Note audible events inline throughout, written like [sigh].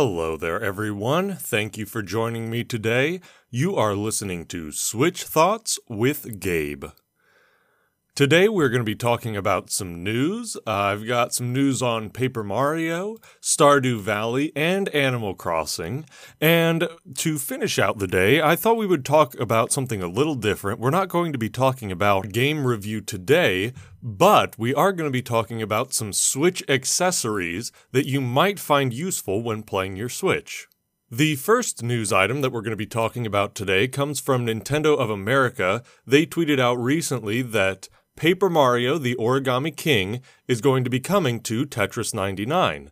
Hello there, everyone. Thank you for joining me today. You are listening to Switch Thoughts with Gabe. Today, we're going to be talking about some news. Uh, I've got some news on Paper Mario, Stardew Valley, and Animal Crossing. And to finish out the day, I thought we would talk about something a little different. We're not going to be talking about game review today, but we are going to be talking about some Switch accessories that you might find useful when playing your Switch. The first news item that we're going to be talking about today comes from Nintendo of America. They tweeted out recently that Paper Mario The Origami King is going to be coming to Tetris 99.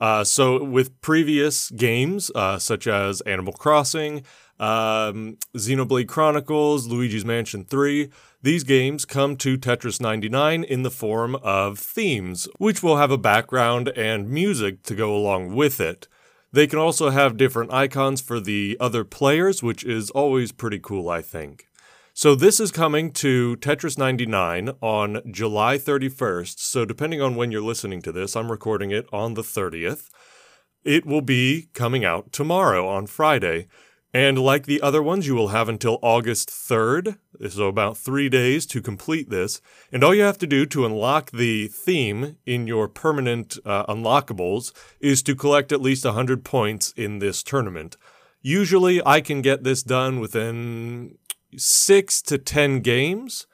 Uh, so, with previous games uh, such as Animal Crossing, um, Xenoblade Chronicles, Luigi's Mansion 3, these games come to Tetris 99 in the form of themes, which will have a background and music to go along with it. They can also have different icons for the other players, which is always pretty cool, I think. So this is coming to Tetris 99 on July 31st. So depending on when you're listening to this, I'm recording it on the 30th. It will be coming out tomorrow on Friday. And like the other ones, you will have until August 3rd, so about three days to complete this. And all you have to do to unlock the theme in your permanent uh, unlockables is to collect at least 100 points in this tournament. Usually, I can get this done within six to 10 games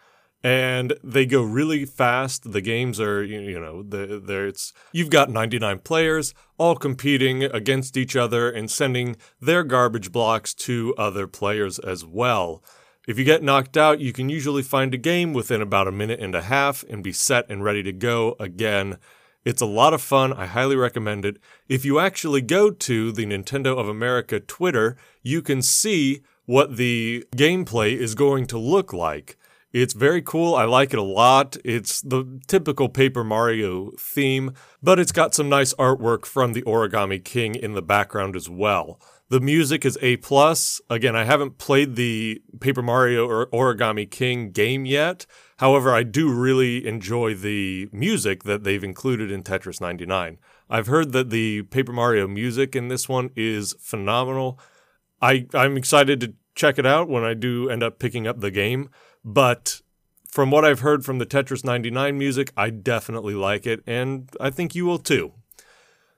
and they go really fast. The games are, you know, there it's you've got 99 players all competing against each other and sending their garbage blocks to other players as well. If you get knocked out, you can usually find a game within about a minute and a half and be set and ready to go again. It's a lot of fun. I highly recommend it. If you actually go to the Nintendo of America Twitter, you can see what the gameplay is going to look like. It's very cool. I like it a lot. It's the typical Paper Mario theme, but it's got some nice artwork from the Origami King in the background as well. The music is A plus. Again, I haven't played the Paper Mario or Origami King game yet. However, I do really enjoy the music that they've included in Tetris 99. I've heard that the Paper Mario music in this one is phenomenal. I I'm excited to check it out when I do end up picking up the game, but from what I've heard from the Tetris 99 music, I definitely like it, and I think you will too.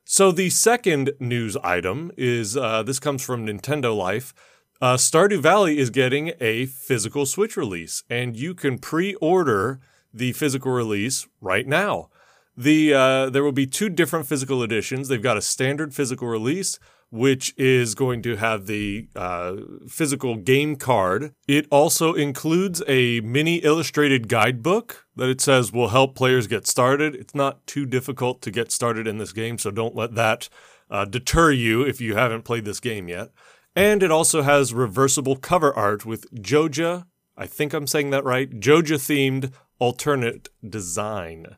So the second news item is uh, this comes from Nintendo Life. Uh, Stardew Valley is getting a physical Switch release, and you can pre-order the physical release right now. The uh, there will be two different physical editions. They've got a standard physical release, which is going to have the uh, physical game card. It also includes a mini illustrated guidebook that it says will help players get started. It's not too difficult to get started in this game, so don't let that uh, deter you if you haven't played this game yet. And it also has reversible cover art with Joja, I think I'm saying that right, Joja themed alternate design.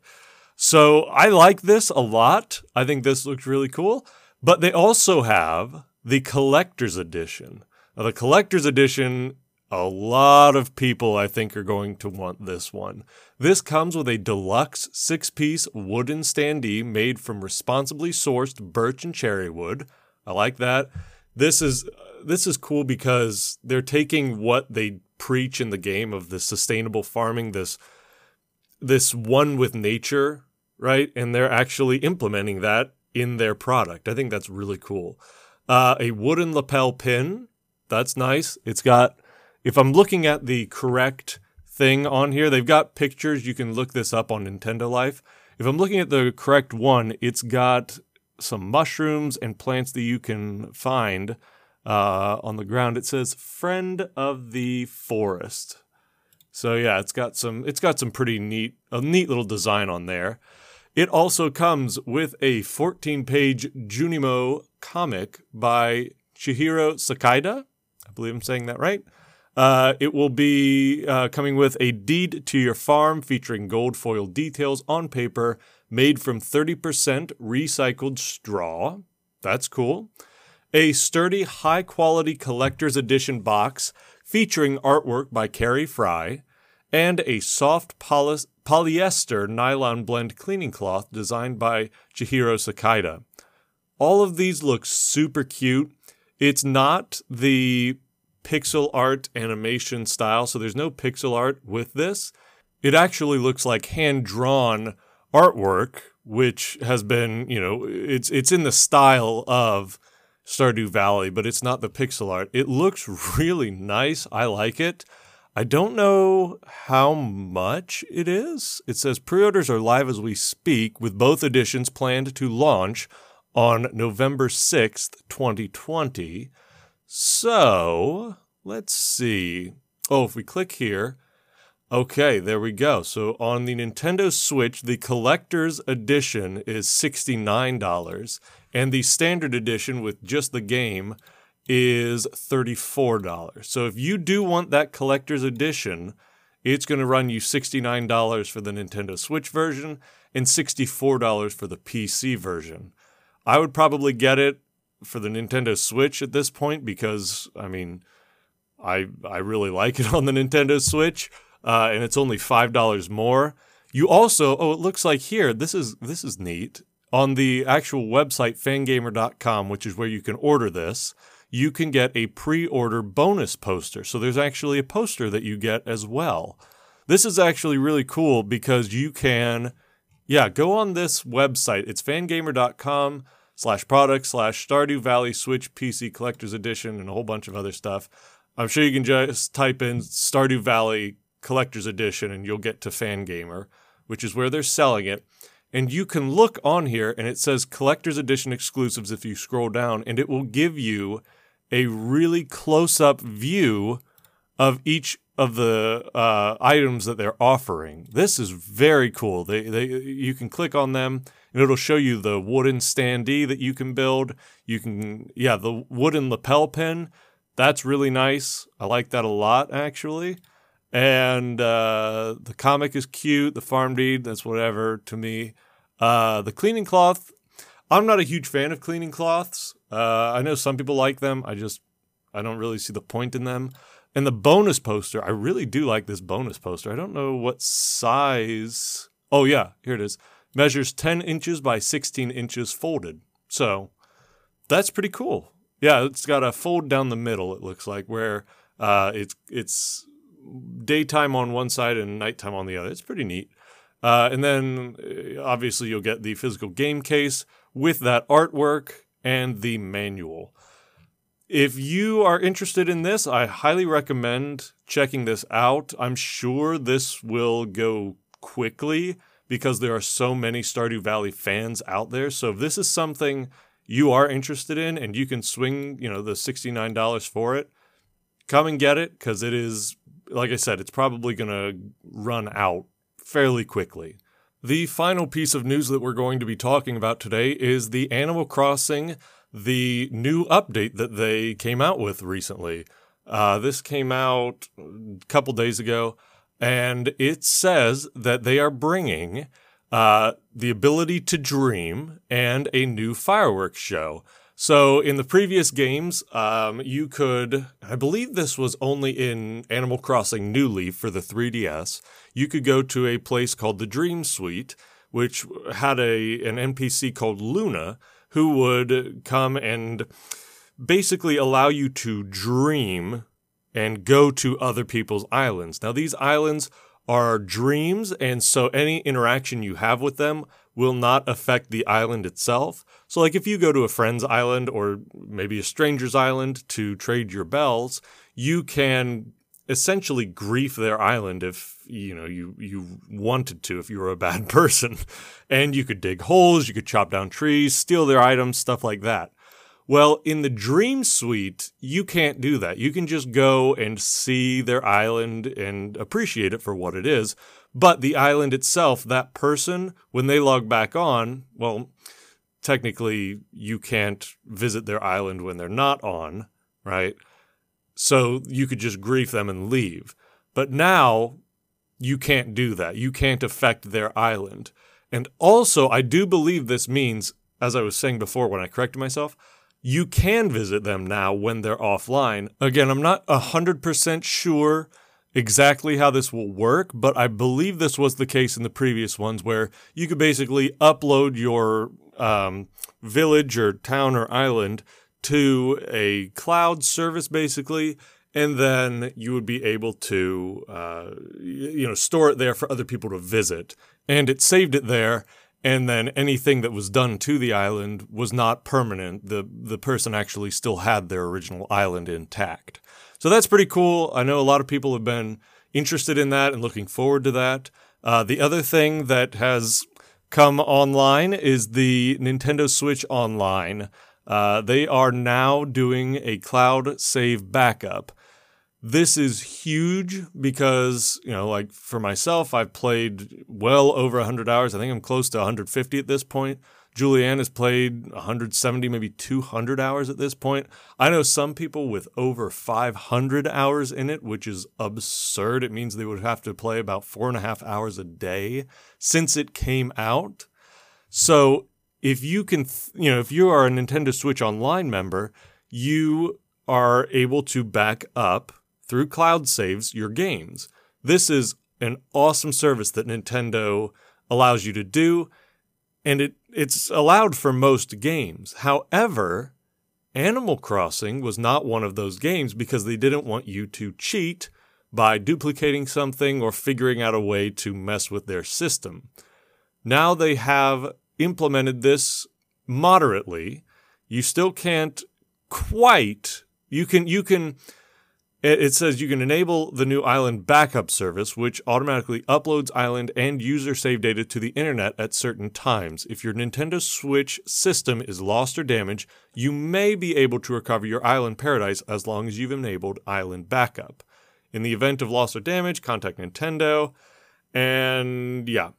So I like this a lot. I think this looks really cool. But they also have the collector's edition. Now, the collector's edition, a lot of people I think are going to want this one. This comes with a deluxe six piece wooden standee made from responsibly sourced birch and cherry wood. I like that. This is this is cool because they're taking what they preach in the game of the sustainable farming, this this one with nature, right? And they're actually implementing that in their product. I think that's really cool. Uh, a wooden lapel pin. That's nice. It's got, if I'm looking at the correct thing on here, they've got pictures. You can look this up on Nintendo Life. If I'm looking at the correct one, it's got some mushrooms and plants that you can find uh, on the ground. It says "friend of the forest." So yeah, it's got some. It's got some pretty neat, a neat little design on there. It also comes with a 14 page Junimo comic by Chihiro Sakaida. I believe I'm saying that right. Uh, it will be uh, coming with a deed to your farm featuring gold foil details on paper made from 30% recycled straw. That's cool. A sturdy, high quality collector's edition box featuring artwork by Carrie Fry and a soft poly- polyester nylon blend cleaning cloth designed by Chihiro Sakaida. All of these look super cute. It's not the pixel art animation style, so there's no pixel art with this. It actually looks like hand drawn artwork, which has been, you know, it's it's in the style of Stardew Valley, but it's not the pixel art. It looks [laughs] really nice. I like it. I don't know how much it is. It says pre orders are live as we speak, with both editions planned to launch on November 6th, 2020. So let's see. Oh, if we click here, okay, there we go. So on the Nintendo Switch, the collector's edition is $69, and the standard edition with just the game is $34. So if you do want that collector's edition, it's going to run you $69 for the Nintendo Switch version and $64 for the PC version. I would probably get it for the Nintendo Switch at this point because I mean, I I really [laughs] like it on the Nintendo Switch, uh, and it's only five dollars more. You also oh, it looks like here this is this is neat on the actual website fangamer.com, which is where you can order this. You can get a pre-order bonus poster. So there's actually a poster that you get as well. This is actually really cool because you can yeah, go on this website. It's fangamer.com slash product slash Stardew Valley Switch PC Collector's Edition and a whole bunch of other stuff. I'm sure you can just type in Stardew Valley Collector's Edition and you'll get to Fangamer, which is where they're selling it. And you can look on here and it says Collector's Edition exclusives if you scroll down, and it will give you a really close up view of each of the uh, items that they're offering. This is very cool. They they you can click on them and it'll show you the wooden standee that you can build. You can yeah the wooden lapel pin. That's really nice. I like that a lot actually. And uh, the comic is cute. The farm deed that's whatever to me. Uh, the cleaning cloth. I'm not a huge fan of cleaning cloths. Uh, I know some people like them. I just I don't really see the point in them. And the bonus poster, I really do like this bonus poster. I don't know what size. Oh, yeah, here it is. Measures 10 inches by 16 inches folded. So that's pretty cool. Yeah, it's got a fold down the middle, it looks like, where uh, it's, it's daytime on one side and nighttime on the other. It's pretty neat. Uh, and then obviously you'll get the physical game case with that artwork and the manual. If you are interested in this, I highly recommend checking this out. I'm sure this will go quickly because there are so many Stardew Valley fans out there. So if this is something you are interested in and you can swing, you know, the $69 for it, come and get it because it is, like I said, it's probably going to run out fairly quickly. The final piece of news that we're going to be talking about today is the Animal Crossing the new update that they came out with recently. Uh, this came out a couple days ago, and it says that they are bringing uh, the ability to dream and a new fireworks show. So in the previous games, um, you could, I believe this was only in Animal Crossing New Leaf for the 3DS. You could go to a place called the Dream Suite, which had a an NPC called Luna, who would come and basically allow you to dream and go to other people's islands. Now, these islands are dreams, and so any interaction you have with them will not affect the island itself. So, like if you go to a friend's island or maybe a stranger's island to trade your bells, you can essentially grief their island if you know you you wanted to if you were a bad [laughs] person. And you could dig holes you could chop down trees steal their items stuff like that. Well in the dream suite you can't do that. You can just go and see their island and appreciate it for what it is. But the island itself that person when they log back on well technically you can't visit their island when they're not on right so you could just grief them and leave. But now you can't do that. You can't affect their island. And also, I do believe this means, as I was saying before when I corrected myself, you can visit them now when they're offline. Again, I'm not 100% sure exactly how this will work, but I believe this was the case in the previous ones where you could basically upload your um, village or town or island to a cloud service, basically, and then you would be able to, uh, you know, store it there for other people to visit. And it saved it there, and then anything that was done to the island was not permanent. The the person actually still had their original island intact. So that's pretty cool. I know a lot of people have been interested in that and looking forward to that. Uh, the other thing that has come online is the Nintendo Switch Online. Uh, they are now doing a cloud save backup. This is huge because, you know, like for myself, I've played well over 100 hours. I think I'm close to 150 at this point. Julianne has played 170, maybe 200 hours at this point. I know some people with over 500 hours in it, which is absurd. It means they would have to play about four and a half hours a day since it came out. So if you can, you know, if you are a Nintendo Switch Online member, you are able to back up through cloud saves your games. This is an awesome service that Nintendo allows you to do, and it, it's allowed for most games. However, Animal Crossing was not one of those games because they didn't want you to cheat by duplicating something or figuring out a way to mess with their system. Now they have implemented this moderately. You still can't quite you can you can it says you can enable the new island backup service, which automatically uploads island and user save data to the internet at certain times. If your Nintendo Switch system is lost or damaged, you may be able to recover your island paradise as long as you've enabled island backup. In the event of loss or damage, contact Nintendo. And yeah,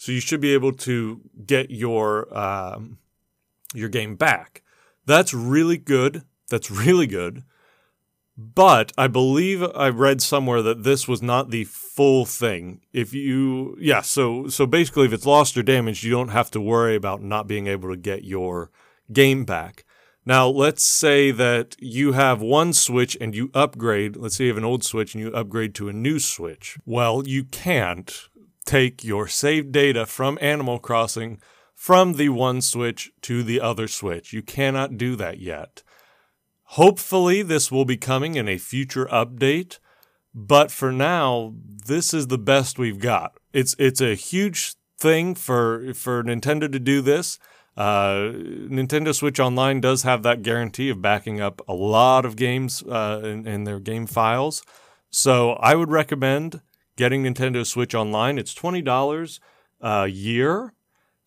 so you should be able to get your um, your game back. That's really good. That's really good. But I believe I read somewhere that this was not the full thing. If you, yeah, so so basically, if it's lost or damaged, you don't have to worry about not being able to get your game back. Now, let's say that you have one Switch and you upgrade. Let's say you have an old Switch and you upgrade to a new Switch. Well, you can't take your saved data from Animal Crossing from the one Switch to the other Switch. You cannot do that yet. Hopefully, this will be coming in a future update, but for now, this is the best we've got. It's it's a huge thing for for Nintendo to do this. Uh, Nintendo Switch Online does have that guarantee of backing up a lot of games uh, in, in their game files. So I would recommend getting Nintendo Switch Online. It's twenty dollars a year,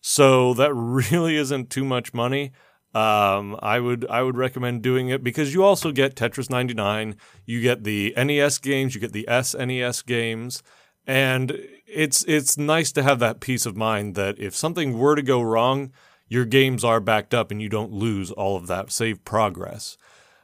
so that [laughs] really isn't too much money. Um, I would I would recommend doing it because you also get Tetris 99, you get the NES games, you get the SNES games, and it's it's nice to have that peace of mind that if something were to go wrong, your games are backed up and you don't lose all of that save progress.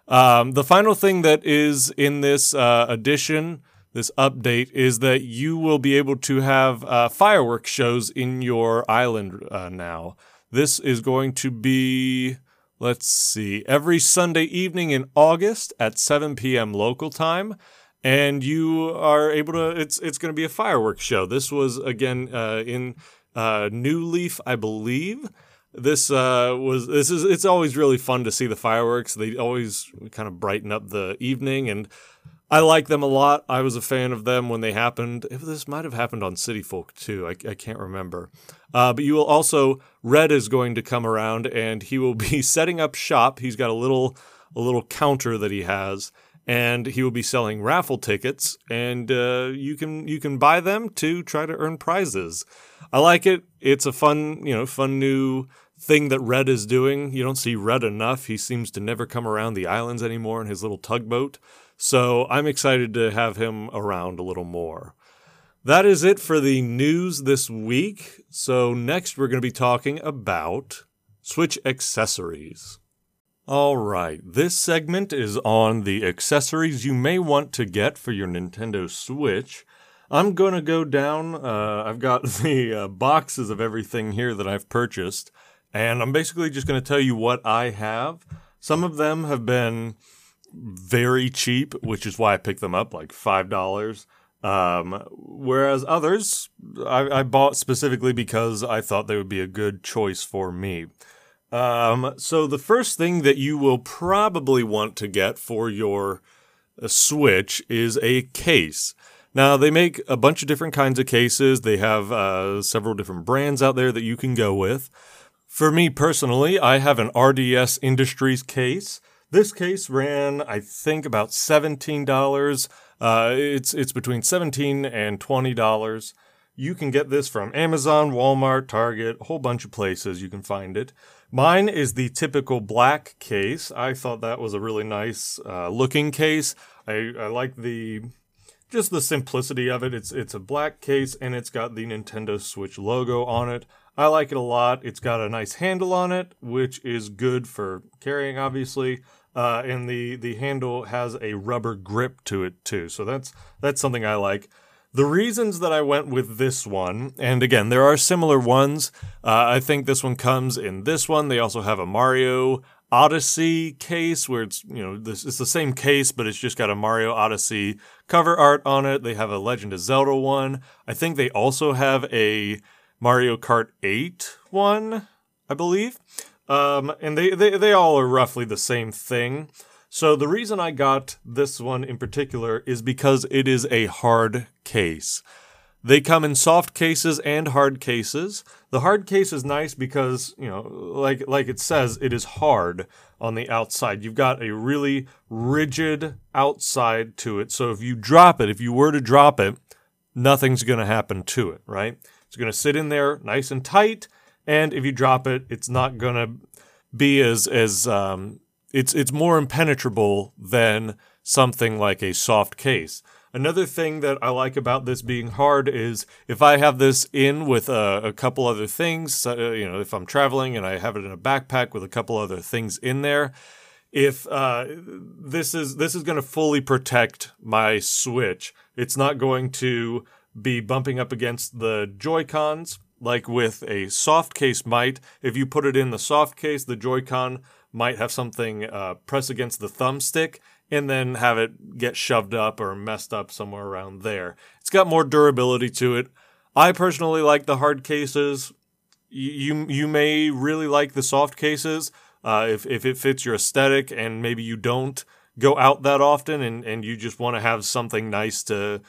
Um, the final thing that is in this uh, edition, this update, is that you will be able to have uh, fireworks shows in your island uh, now. This is going to be, let's see, every Sunday evening in August at 7 p.m. local time. And you are able to, it's, it's going to be a fireworks show. This was, again, uh, in uh, New Leaf, I believe. This uh, was this is it's always really fun to see the fireworks. They always kind of brighten up the evening, and I like them a lot. I was a fan of them when they happened. This might have happened on City Folk too. I, I can't remember. Uh, but you will also Red is going to come around and he will be [laughs] setting up shop. He's got a little a little counter that he has, and he will be selling raffle tickets, and uh, you can you can buy them to try to earn prizes. I like it. It's a fun you know fun new thing that Red is doing. You don't see Red enough. He seems to never come around the islands anymore in his little tugboat. So I'm excited to have him around a little more. That is it for the news this week. So next we're going to be talking about Switch accessories. All right, this segment is on the accessories you may want to get for your Nintendo Switch. I'm going to go down. Uh, I've got [laughs] the uh, boxes of everything here that I've purchased, and I'm basically just going to tell you what I have. Some of them have been very cheap, which is why I picked them up like $5. Um, whereas others I, I bought specifically because I thought they would be a good choice for me. Um, so the first thing that you will probably want to get for your uh, Switch is a case. Now they make a bunch of different kinds of cases. They have uh, several different brands out there that you can go with. For me personally, I have an RDS Industries case. This case ran, I think, about seventeen dollars. Uh, it's it's between seventeen and twenty dollars. You can get this from Amazon, Walmart, Target, a whole bunch of places you can find it. Mine is the typical black case. I thought that was a really nice uh, looking case. I, I like the just the simplicity of it. It's it's a black case and it's got the Nintendo Switch logo on it. I like it a lot. It's got a nice handle on it, which is good for carrying, obviously. Uh, and the the handle has a rubber grip to it too, so that's that's something I like. The reasons that I went with this one, and again, there are similar ones. Uh, I think this one comes in this one. They also have a Mario Odyssey case where it's you know this it's the same case but it's just got a Mario Odyssey cover art on it. They have a Legend of Zelda one. I think they also have a Mario Kart 8 one, I believe. Um, and they, they they all are roughly the same thing. So the reason I got this one in particular is because it is a hard case. They come in soft cases and hard cases. The hard case is nice because, you know, like like it says, it is hard on the outside. You've got a really rigid outside to it. So if you drop it, if you were to drop it, nothing's going to happen to it, right? It's going to sit in there nice and tight, and if you drop it, it's not to be as as um, it's it's more impenetrable than something like a soft case. Another thing that I like about this being hard is if I have this in with a, a couple other things, uh, you know, if I'm traveling and I have it in a backpack with a couple other things in there, if uh, this is this is going to fully protect my Switch, it's not going to be bumping up against the Joy Cons like with a soft case might. If you put it in the soft case, the Joy-Con might have something uh, press against the thumbstick and then have it get shoved up or messed up somewhere around there. It's got more durability to it. I personally like the hard cases. You you may really like the soft cases uh, if if it fits your aesthetic and maybe you don't go out that often and and you just want to have something nice to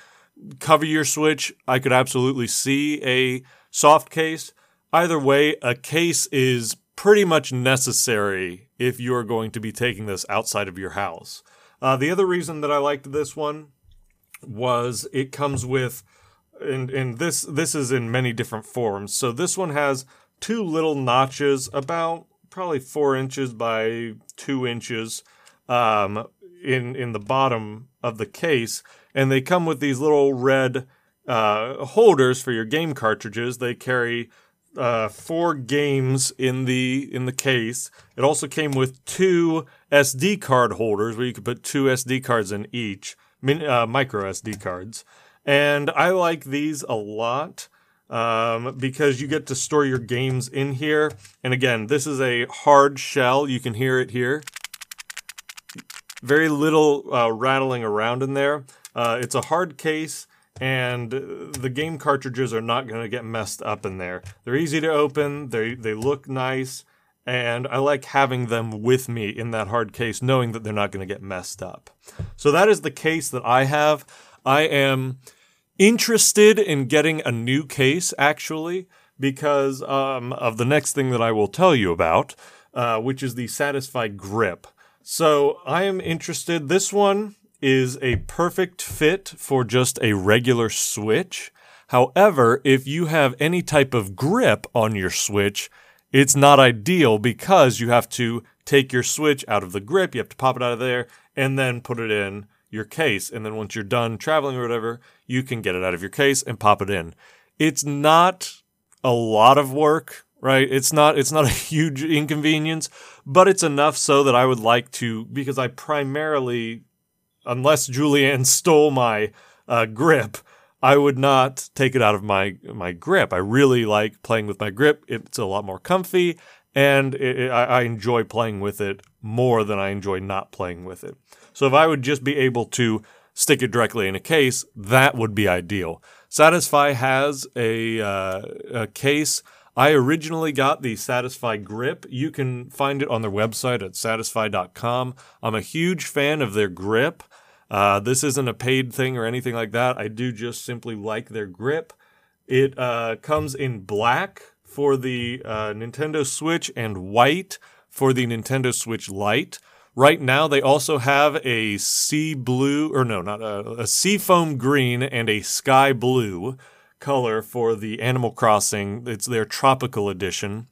cover your Switch. I could absolutely see a soft case. Either way, a case is pretty much necessary if you are going to be taking this outside of your house. Uh, the other reason that I liked this one was it comes with, and and this this is in many different forms. So this one has two little notches, about probably four inches by two inches, um, in in the bottom of the case, and they come with these little red uh, holders for your game cartridges. They carry uh, four games in the in the case. It also came with two SD card holders where you could put two SD cards in each, min, uh, micro SD cards. And I like these a lot um, because you get to store your games in here. And again, this is a hard shell. You can hear it here. Very little uh, rattling around in there. Uh, it's a hard case and the game cartridges are not going to get messed up in there. They're easy to open, they they look nice, and I like having them with me in that hard case knowing that they're not going to get messed up. So that is the case that I have. I am interested in getting a new case actually because um, of the next thing that I will tell you about, uh, which is the Satisfye Grip. So I am interested. This one is a perfect fit for just a regular Switch. However, if you have any type of grip on your Switch, it's not ideal because you have to take your Switch out of the grip, you have to pop it out of there, and then put it in your case. And then once you're done traveling or whatever, you can get it out of your case and pop it in. It's not a lot of work, right? It's not it's not [laughs] a huge inconvenience, but it's enough so that I would like to because I primarily unless Julianne [laughs] stole my uh, grip, I would not take it out of my my grip. I really like playing with my grip. It's a lot more comfy, and it, it, I, I enjoy playing with it more than I enjoy not playing with it. So if I would just be able to stick it directly in a case, that would be ideal. Satisfye has a, uh, a case. I originally got the Satisfye grip. You can find it on their website at satisfye.com. I'm a huge fan of their grip. Uh, this isn't a paid thing or anything like that. I do just simply like their grip. It uh, comes in black for the uh, Nintendo Switch and white for the Nintendo Switch Lite. Right now, they also have a sea blue, or no, not a, a sea foam green and a sky blue color for the Animal Crossing. It's their tropical edition.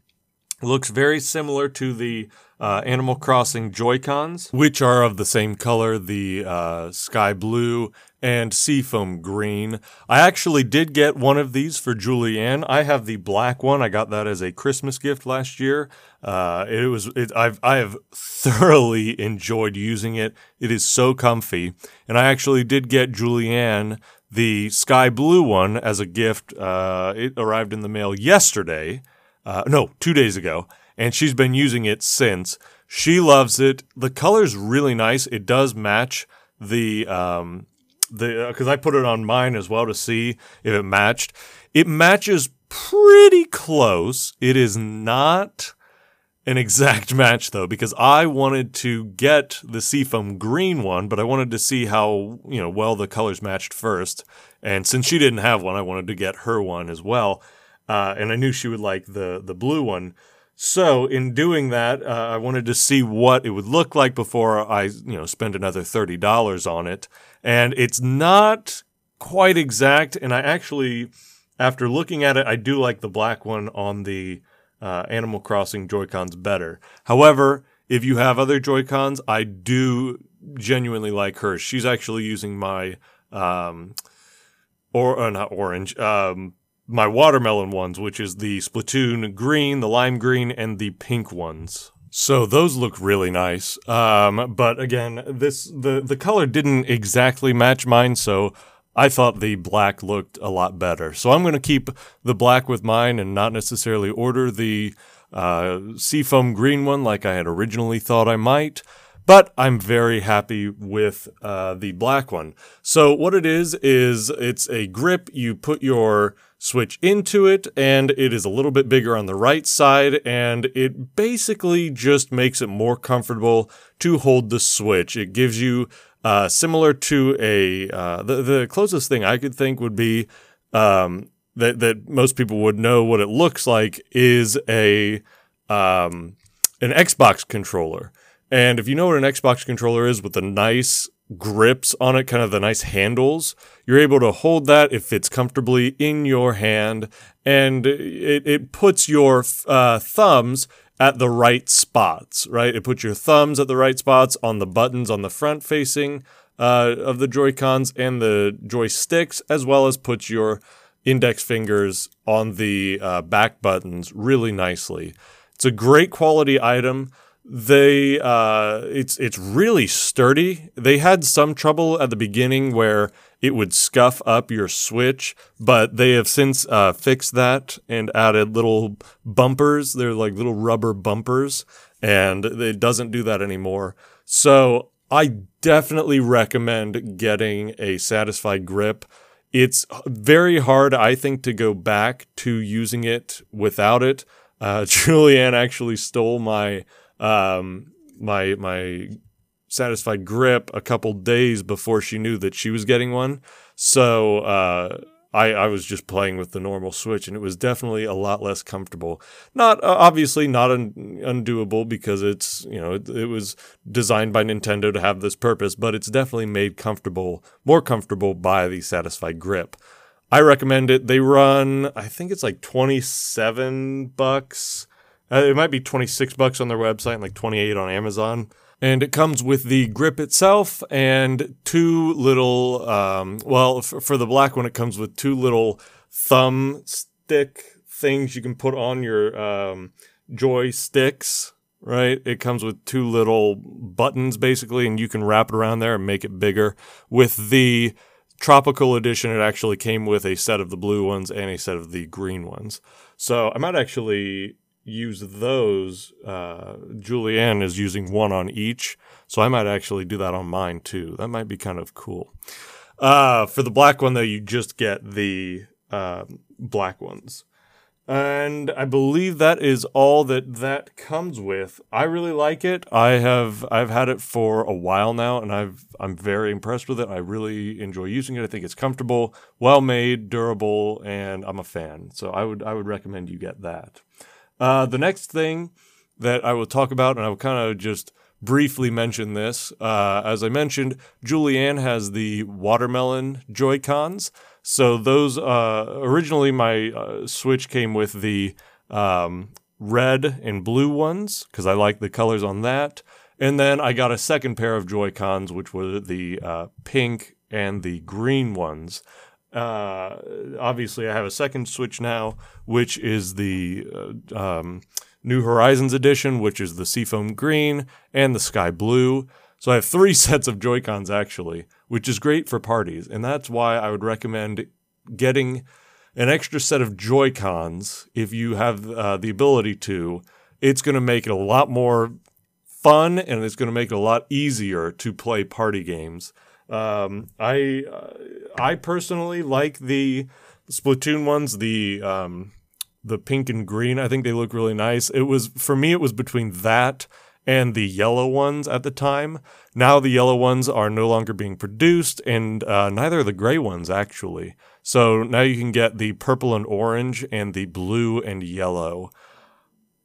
Looks very similar to the uh, Animal Crossing Joy-Cons, which are of the same color, the uh, sky blue and seafoam green. I actually did get one of these for Julianne. I have the black one. I got that as a Christmas gift last year. Uh, it was it, I've I have thoroughly enjoyed using it. It is so comfy, and I actually did get Julianne the sky blue one as a gift. Uh, it arrived in the mail yesterday. Uh, no, two days ago, and she's been using it since. She loves it. The color's really nice. It does match the um, the because uh, I put it on mine as well to see if it matched. It matches pretty close. It is not an exact [laughs] match though because I wanted to get the seafoam green one, but I wanted to see how you know well the colors matched first. And since she didn't have one, I wanted to get her one as well. Uh, and I knew she would like the the blue one. So in doing that, uh, I wanted to see what it would look like before I, you know, spend another thirty dollars on it. And it's not quite exact. And I actually, after looking at it, I do like the black one on the uh, Animal Crossing Joy Cons better. However, if you have other Joy Cons, I do genuinely like hers. She's actually using my, um, or uh, not orange, um, my watermelon ones, which is the Splatoon green, the lime green, and the pink ones. So those look really nice. Um, but again, this the the color didn't exactly match mine, so I thought the black looked a lot better. So I'm going to keep the black with mine and not necessarily order the uh, seafoam green one like I had originally thought I might. But I'm very happy with uh, the black one. So what it is is it's a grip. You put your switch into it and it is a little bit bigger on the right side and it basically just makes it more comfortable to hold the switch. It gives you uh, similar to a uh, the the closest thing I could think would be um, that that most people would know what it looks like is a um, an Xbox controller. And if you know what an Xbox controller is with the nice grips on it, kind of the nice handles, you're able to hold that. It fits comfortably in your hand and it, it puts your uh, thumbs at the right spots, right? It puts your thumbs at the right spots on the buttons on the front facing uh, of the Joy Cons and the joysticks, as well as puts your index fingers on the uh, back buttons really nicely. It's a great quality item they uh, it's it's really sturdy. They had some trouble at the beginning where it would scuff up your switch, but they have since uh, fixed that and added little bumpers. They're like little rubber bumpers, and it doesn't do that anymore. So I definitely recommend getting a satisfied grip. It's very hard, I think, to go back to using it without it. Uh, [laughs] Julianne actually stole my um, my my satisfied grip a couple days before she knew that she was getting one. So uh, I, I was just playing with the normal Switch, and it was definitely a lot less comfortable. Not uh, obviously not un- undoable because it's you know it, it, was designed by Nintendo to have this purpose, but it's definitely made comfortable, more comfortable by the satisfied grip. I recommend it. They run, I think it's like twenty seven bucks. Uh, it might be 26 bucks on their website and like 28 on Amazon. And it comes with the grip itself and two little, um, well, for, for the black one, it comes with two little thumb stick things you can put on your um, joysticks, right? It comes with two little buttons basically, and you can wrap it around there and make it bigger. With the tropical edition, it actually came with a set of the blue ones and a set of the green ones. So I might actually use those, uh, Julianne is using one on each. So I might actually do that on mine too. That might be kind of cool. Uh, for the black one though, you just get the uh, black ones. And I believe that is all that that comes with. I really like it. I have I've had it for a while now, and I've I'm very impressed with it. I really enjoy using it. I think it's comfortable, well made, durable, and I'm a fan. So I would I would recommend you get that. Uh, the next thing that I will talk about, and I will kind of just briefly mention this. Uh, as I mentioned, Julianne has the watermelon Joy Cons. So those uh, originally my uh, Switch came with the um, red and blue ones because I like the colors on that. And then I got a second pair of Joy Cons, which were the uh, pink and the green ones. Uh, obviously, I have a second Switch now, which is the uh, um, New Horizons edition, which is the Seafoam Green and the Sky Blue. So I have three [laughs] sets of Joy-Cons actually, which is great for parties. And that's why I would recommend getting an extra set of Joy-Cons if you have uh, the ability to. It's going to make it a lot more fun and it's going to make it a lot easier to play party games. Um, I uh, I personally like the Splatoon ones, the um, the pink and green. I think they look really nice. It was for me it was between that and the yellow ones at the time. Now the yellow ones are no longer being produced and uh, neither are the gray ones actually. So now you can get the purple and orange and the blue and yellow.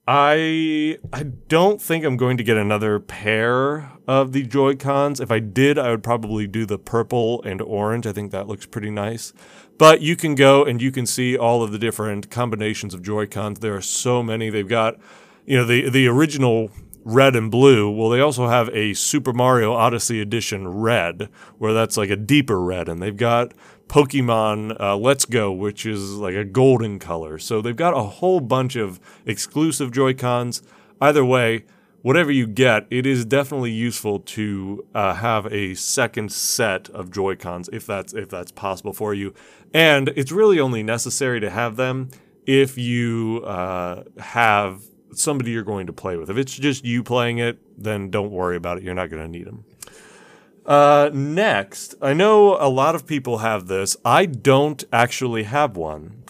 I I don't think I'm going to get another pair of the Joy Cons. If I did, I would probably do the purple and orange. I think that looks pretty nice. But you can go and you can see all of the different combinations of Joy-Cons. There are so many. They've got, you know, the the original red and blue. Well, they also have a Super Mario Odyssey Edition red, where that's like a deeper red, and they've got Pokemon uh, Let's Go, which is like a golden color. So they've got a whole bunch of exclusive Joy Cons. Either way, whatever you get, it is definitely useful to uh, have a second set of Joy Cons if that's if that's possible for you. And it's really only necessary to have them if you uh, have somebody you're going to play with. If it's just you playing it, then don't worry about it. You're not going to need them. Uh, next, I know a lot of people have this. I don't actually have one,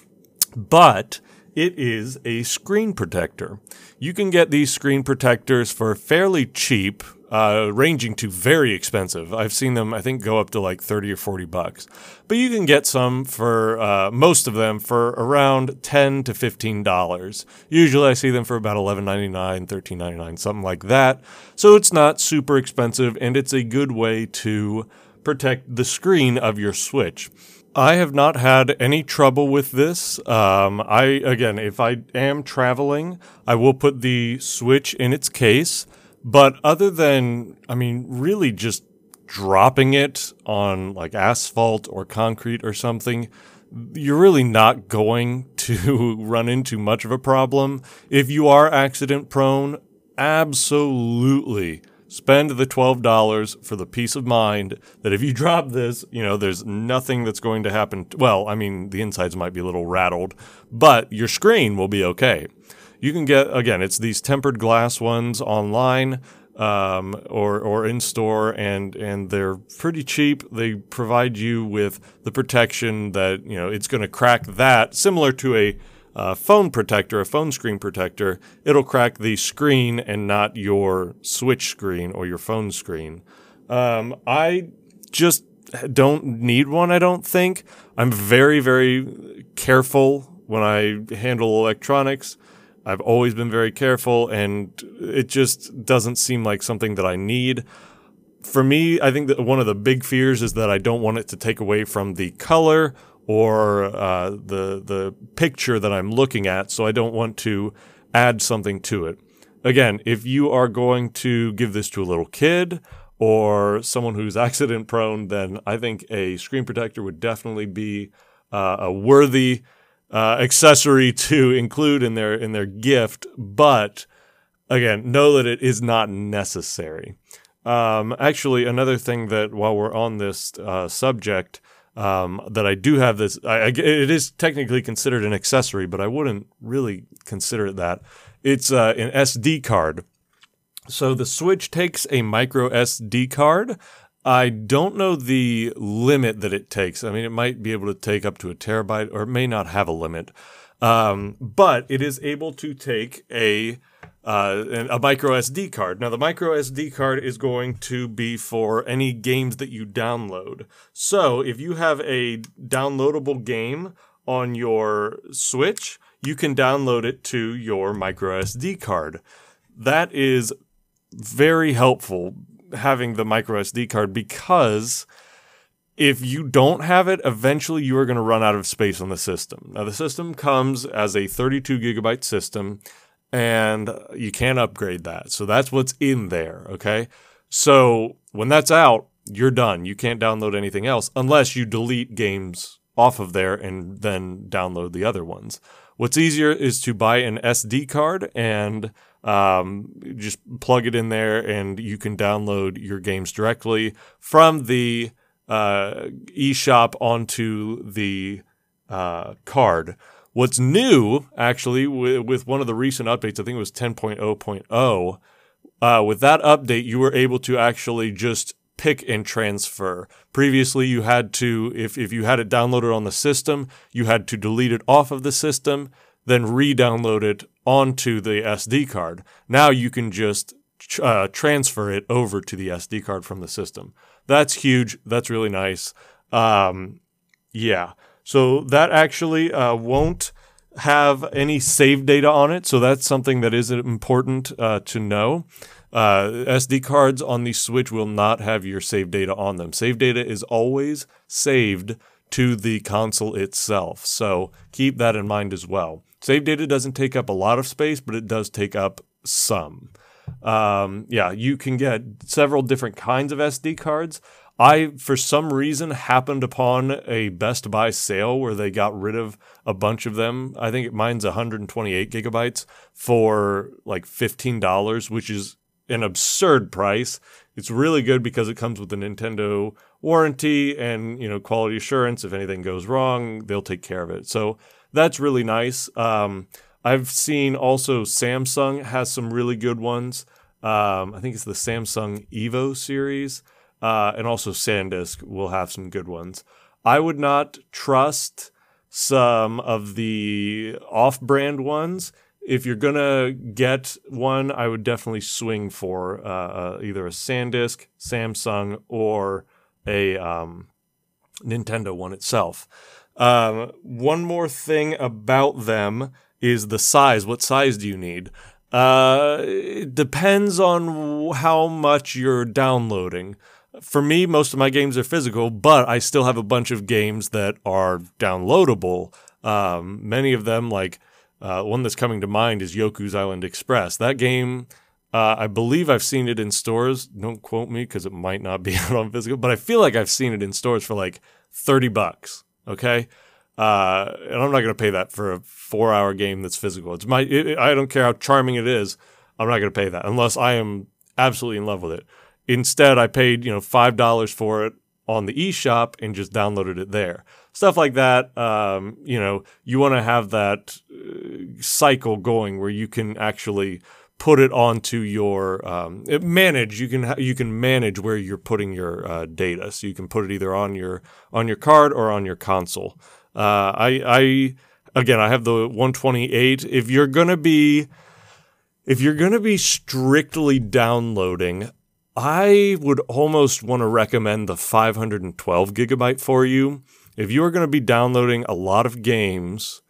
but it is a screen protector. You can get these screen protectors for fairly cheap, uh, ranging to very expensive. I've seen them, I think, go up to like 30 or 40 bucks. But you can get some for, uh, most of them for around 10 to $15. Usually I see them for about $11.99, $13.99, something like that. So it's not super expensive and it's a good way to protect the screen of your Switch. I have not had any trouble with this. Um, I again, if I am traveling, I will put the Switch in its case. But other than, I mean, really just dropping it on like asphalt or concrete or something, you're really not going [laughs] to run into much of a problem. If you are accident prone, absolutely spend the $12 for the peace of mind that if you [laughs] drop this, you know, there's nothing that's going to happen. well, I mean, the insides might be a little rattled, but your screen will be okay. You can get, again, it's these tempered glass ones online. Um, or or in store, and and they're pretty cheap. They provide you with the protection that you know it's going to crack that, similar to a uh, phone protector, a phone screen protector, it'll crack the screen and not your switch screen or your phone screen. Um, I just don't need one, I don't think. I'm very, very careful when I handle electronics. I've always been very careful, and it just doesn't seem like something that I need. For me, I think that one of the big fears is that I don't want it to take away from the color or uh, the the picture that I'm looking at, so I don't want to add something to it. Again, if you are going to give this to a little kid or someone who's [laughs] accident prone, then I think a screen protector would definitely be uh, a worthy uh, accessory to include in their in their gift. But again, know that it is not necessary. Um, actually, another thing that while we're on this uh, subject, um, that I do have this. I, I, it is technically considered an accessory, but I wouldn't really consider it that. It's uh, an SD card. So the Switch takes a micro SD card. I don't know the limit that it takes. I mean, it might be able to take up to a terabyte, or it may not have a limit. Um, but it is able to take a uh, a micro SD card. Now, the micro SD card is going to be for any games that you download. So, if you have a downloadable game on your Switch, you can download it to your micro SD card. That is very helpful having the micro SD card because if you don't have it, eventually you are going to run out of space on the system. Now, the system comes as a 32 gigabyte system, and you can't upgrade that. So that's what's in there. Okay. So when that's out, you're done. You can't download anything else unless you delete games off of there and then download the other ones. What's easier is to buy an SD card and um, just plug it in there, and you can download your games directly from the uh, eShop onto the uh, card. What's new, actually, with, with, one of the recent updates, I think it was 10.0.0, uh, with that update, you were able to actually just pick and transfer. Previously, you had to, if, if you had it downloaded on the system, you had to delete it off of the system, then re download it onto the SD card. Now you can just uh, transfer it over to the SD card from the system. That's huge. That's really nice. Um, yeah. So that actually uh, won't have any save data on it. So that's something that is important uh, to know. Uh, SD cards on the Switch will not have your save data on them. Save data is always saved to the console itself. So keep that in mind as well. Save data doesn't take up a lot of space, but it does take up some. Um, yeah, you can get several different kinds of SD cards. I, for some reason, happened upon a Best Buy sale where they got rid of a bunch of them. I think mine's 128 gigabytes for like $15, which is an absurd price. It's really good because it comes with a Nintendo warranty and, you know, quality assurance. If anything goes wrong, they'll take care of it. So that's really nice. Um, I've seen also Samsung has some really good ones. Um, I think it's the Samsung Evo series, uh, and also SanDisk will have some good ones. I would not trust some of the off-brand ones. If you're gonna get one, I would definitely swing for uh, uh, either a SanDisk, Samsung, or a um, Nintendo one itself. Um, one more thing about them is the size. What size do you need? Uh, it depends on how much you're downloading. For me, most of my games are physical, but I still have a bunch of games that are downloadable. Um, many of them, like uh, one that's coming to mind, is Yoku's Island Express. That game, uh, I believe I've seen it in stores. Don't quote me because it might not be [laughs] out on physical, but I feel like I've seen it in stores for like 30 bucks. Okay. Uh, and I'm not going to pay that for a four hour game that's physical. It's my, it, I don't care how charming it is. I'm not going to pay that unless I am absolutely in love with it. Instead, I paid, you know, $5 for it on the eShop and just downloaded it there. Stuff like that. Um, you know, you want to have that uh, cycle going where you can actually put it onto your um, manage. You can you can manage where you're putting your uh, data. So you can put it either on your on your card or on your console. Uh, I, I again, I have the 128. If you're gonna be, if you're gonna be strictly downloading, I would almost want to recommend the 512 gigabyte for you. If you are going to be downloading a lot of games,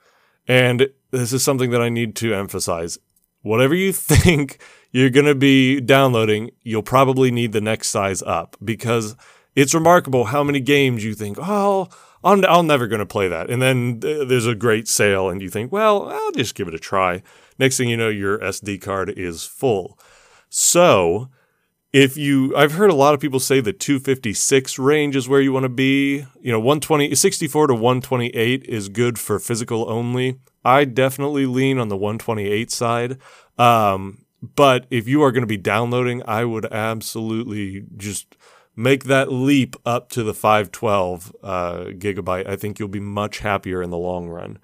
and this is something that I need to emphasize, whatever you [laughs] think you're going to be downloading, you'll probably need the next size up because it's remarkable how many games you think, oh, I'm, I'm never going to play that. And then there's a great sale, and you think, well, I'll just give it a try. Next thing you know, your SD card is full. So, if you, I've heard a lot of people say the 256 range is where you want to be. You know, 120, 64 to 128 is good for physical only. I definitely lean on the 128 side. Um, but if you are going to be downloading, I would absolutely just make that leap up to the 512 uh, gigabyte. I think you'll be much happier in the long run.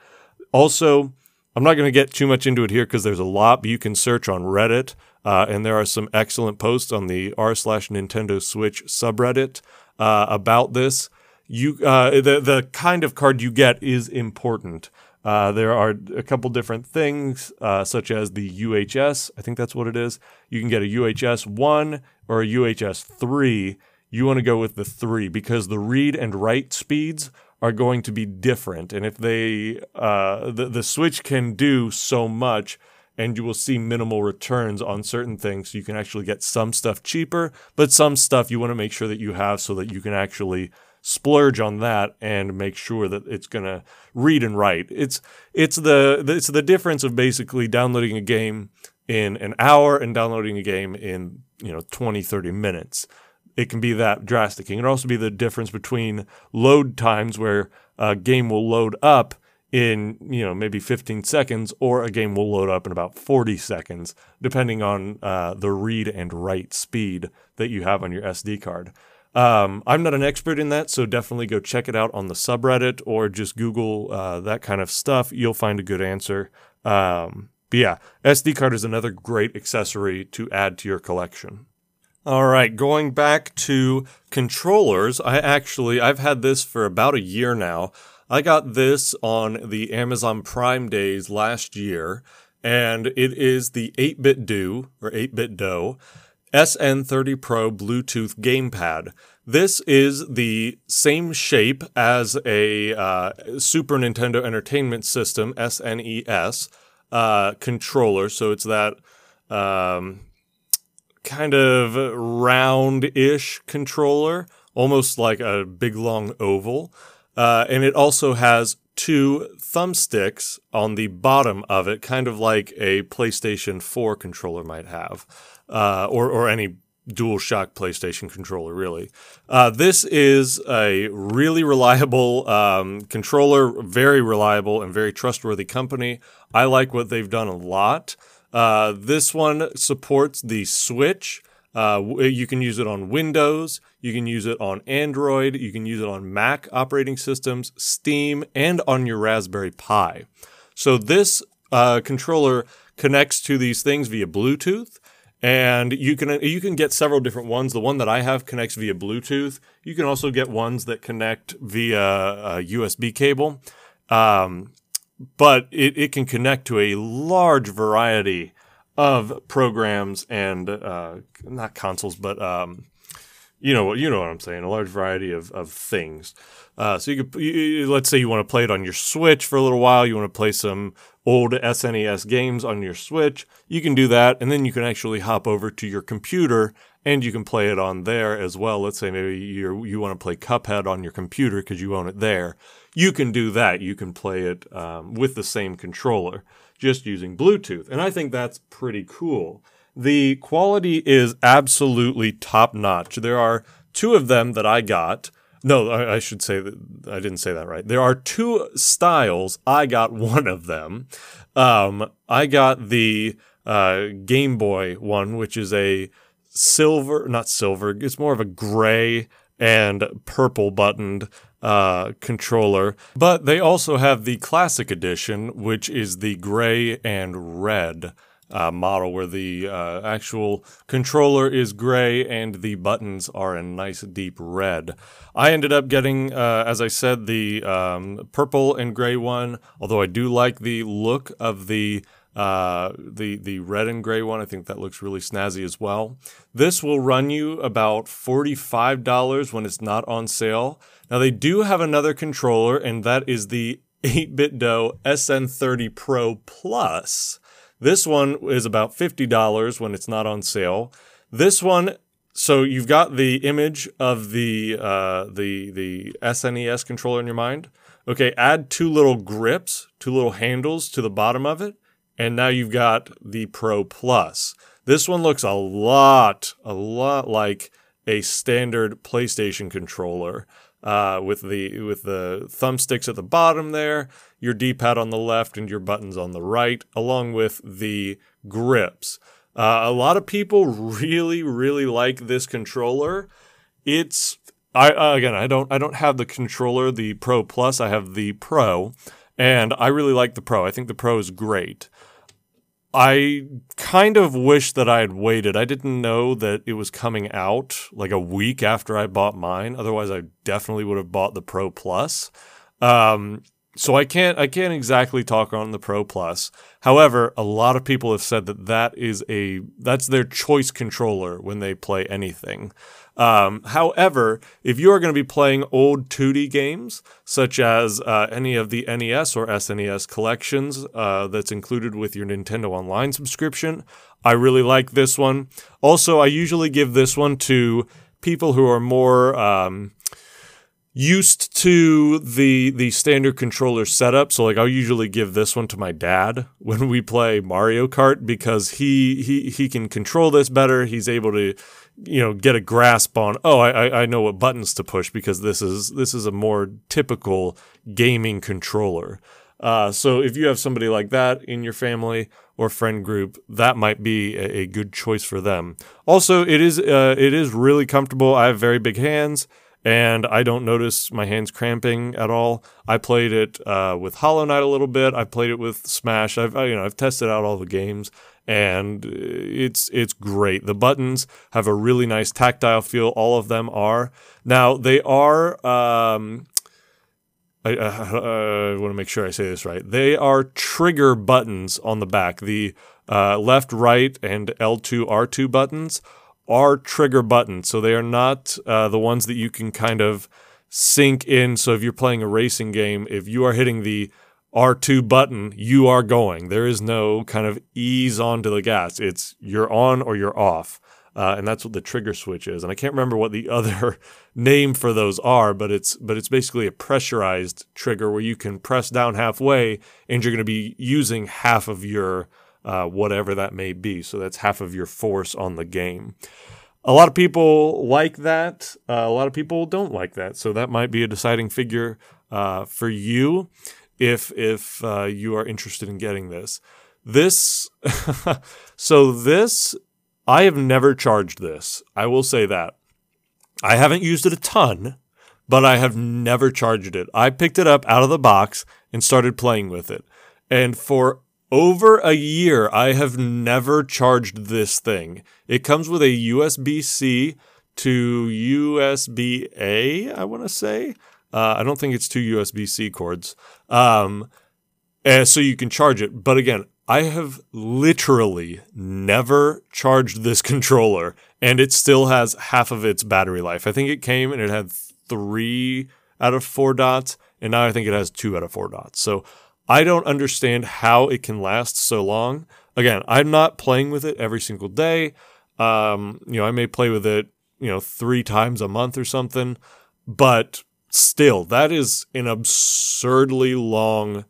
Also, I'm not going to get too much into it here because there's a lot, but you can search on Reddit, uh, and there are some excellent posts on the r slash Nintendo Switch subreddit uh, about this. You uh, the the kind of card you get is important. Uh, there are a couple different things, uh, such as the UHS. I think that's what it is. You can get a UHS one or a UHS three. You want to go with the three because the read and write speeds are going to be different. And if they, uh, the, the Switch can do so much and you will see minimal returns on certain things. You can actually get some stuff cheaper, but some stuff you want to make sure that you have so that you can actually splurge on that and make sure that it's going to read and write. It's it's the it's the difference of basically downloading a game in an hour and downloading a game in, you know, 20 30 minutes it can be that drastic. It can also be the difference between load times where a game will load up in, you know, maybe 15 seconds or a game will load up in about 40 seconds, depending on uh, the read and write speed that you have on your SD card. Um, I'm not an expert in that, so definitely go check it out on the subreddit or just Google uh, that kind of stuff. You'll find a good answer. Um, but yeah, SD card is another great accessory to add to your collection. All right, going back to controllers, I actually I've had this for about a year now. I got this on the Amazon Prime days last year, and it is the 8BitDo or 8BitDo SN30 Pro Bluetooth gamepad. This is the same shape as a uh, Super Nintendo Entertainment System SNES uh, controller, so it's that. Um, kind of round-ish controller, almost like a big long oval. Uh, and it also has two thumbsticks on the bottom of it, kind of like a PlayStation 4 controller might have, uh, or, or any DualShock PlayStation controller, really. Uh, this is a really reliable um, controller, very reliable and very trustworthy company. I like what they've done a lot. Uh, this one supports the Switch. Uh, you can use it on Windows, you can use it on Android, you can use it on Mac operating systems, Steam, and on your Raspberry Pi. So this uh, controller connects to these things via Bluetooth, and you can you can get several different ones. The one that I have connects via Bluetooth. You can also get ones that connect via a USB cable. Um, but it, it can connect to a large variety of programs and uh, not consoles, but um, you know what you know what I'm saying. A large variety of of things. Uh, so you could you, let's say you want to play it on your Switch for a little while. You want to play some old SNES games on your Switch. You can do that, and then you can actually hop over to your computer and you can play it on there as well. Let's say maybe you you want to play Cuphead on your computer because you own it there you can do that. You can play it um, with the same controller, just using Bluetooth. And I think that's pretty cool. The quality is absolutely top notch. There are two of them that I got. No, I, I, should say that I didn't say that right. There are two styles. I got one of them. Um, I got the uh, Game Boy one, which is a silver, not silver, it's more of a gray and purple buttoned uh, controller. But they also have the classic edition, which is the gray and red. Uh, model where the uh, actual controller is gray and the buttons are a nice deep red. I ended up getting, uh, as I said, the um, purple and gray one, although I do like the look of the uh, the the red and gray one, I think that looks really snazzy as well. This will run you about forty five dollars when it's not on sale. Now they do have another controller, and that is the 8BitDo SN30 Pro Plus. This one is about fifty dollars when it's not on sale. This one so you've got the image of the uh, the the SNES controller in your mind. Okay, add two little grips, two little handles to the bottom of it, and now you've got the Pro Plus. This one looks a lot, a lot like a standard PlayStation controller. Uh, with the with the thumbsticks at the bottom there, your D-pad on the left, and your buttons on the right, along with the grips. Uh, a lot of people really, really like this controller, it's I uh, again I don't I don't have the controller the Pro Plus. I have the Pro and I really like the Pro. I think the Pro is great I kind of wish that I had waited I didn't know that it was coming out like a week after I bought mine otherwise I definitely would have bought the Pro Plus um, so I can't I can't exactly talk on the Pro Plus. However, a lot of people have said that that is a that's their choice controller when they play anything. Um, however, if you are going to be playing old 2D games, such as uh, any of the NES or SNES collections uh, that's included with your Nintendo Online subscription, I really like this one. Also, I usually give this one to people who are more um, used to the the standard controller setup so like I'll usually give this one to my dad [laughs] when we play Mario Kart because he he he can control this better he's able to you know get a grasp on oh I I know what buttons to push because this is this is a more typical gaming controller uh, so if you have somebody like that in your family or friend group, that might be a, a good choice for them. Also, it is uh, it is really comfortable. I have very big hands and I don't notice my hands cramping at all. I played it uh, with Hollow Knight a little bit. I played it with Smash. I've you know I've tested out all the games, and it's it's great. The buttons have a really nice tactile feel. All of them are now they are. Um, I, uh, I want to make sure I say this right. They are trigger buttons on the back. The uh, left, right, and L2, R2 buttons are trigger buttons. So they are not uh, the ones that you can kind of sink in. So if you're playing a racing game, if you are hitting the R2 button, you are going. There is no kind of ease onto the gas. It's you're on or you're off. Uh, and that's what the trigger switch is. And I can't remember what the [laughs] other name for those are, but it's but it's basically a pressurized trigger where you can press down halfway and you're going to be using half of your uh, whatever that may be. So that's half of your force on the game. A lot of people like that. Uh, a lot of people don't like that. So that might be a deciding figure uh, for you if if uh, you are interested in getting this. This [laughs] so this I have never charged this. I will say that. I haven't used it a ton, but I have never charged it. I picked it up out of the box and started playing with it. And for over a year, I have never charged this thing. It comes with a USB C to USB A, I want to say. Uh, I don't think it's two USB C cords. Um, so you can charge it. But again, I have literally never charged this [laughs] controller, and it still has half of its battery life. I think it came and it had three out of four dots, and now I think it has two out of four dots. So I don't understand how it can last so long. Again, I'm not playing with it every single day. Um, you know, I may play with it, you know, three times a month or something, but still, that is an absurdly long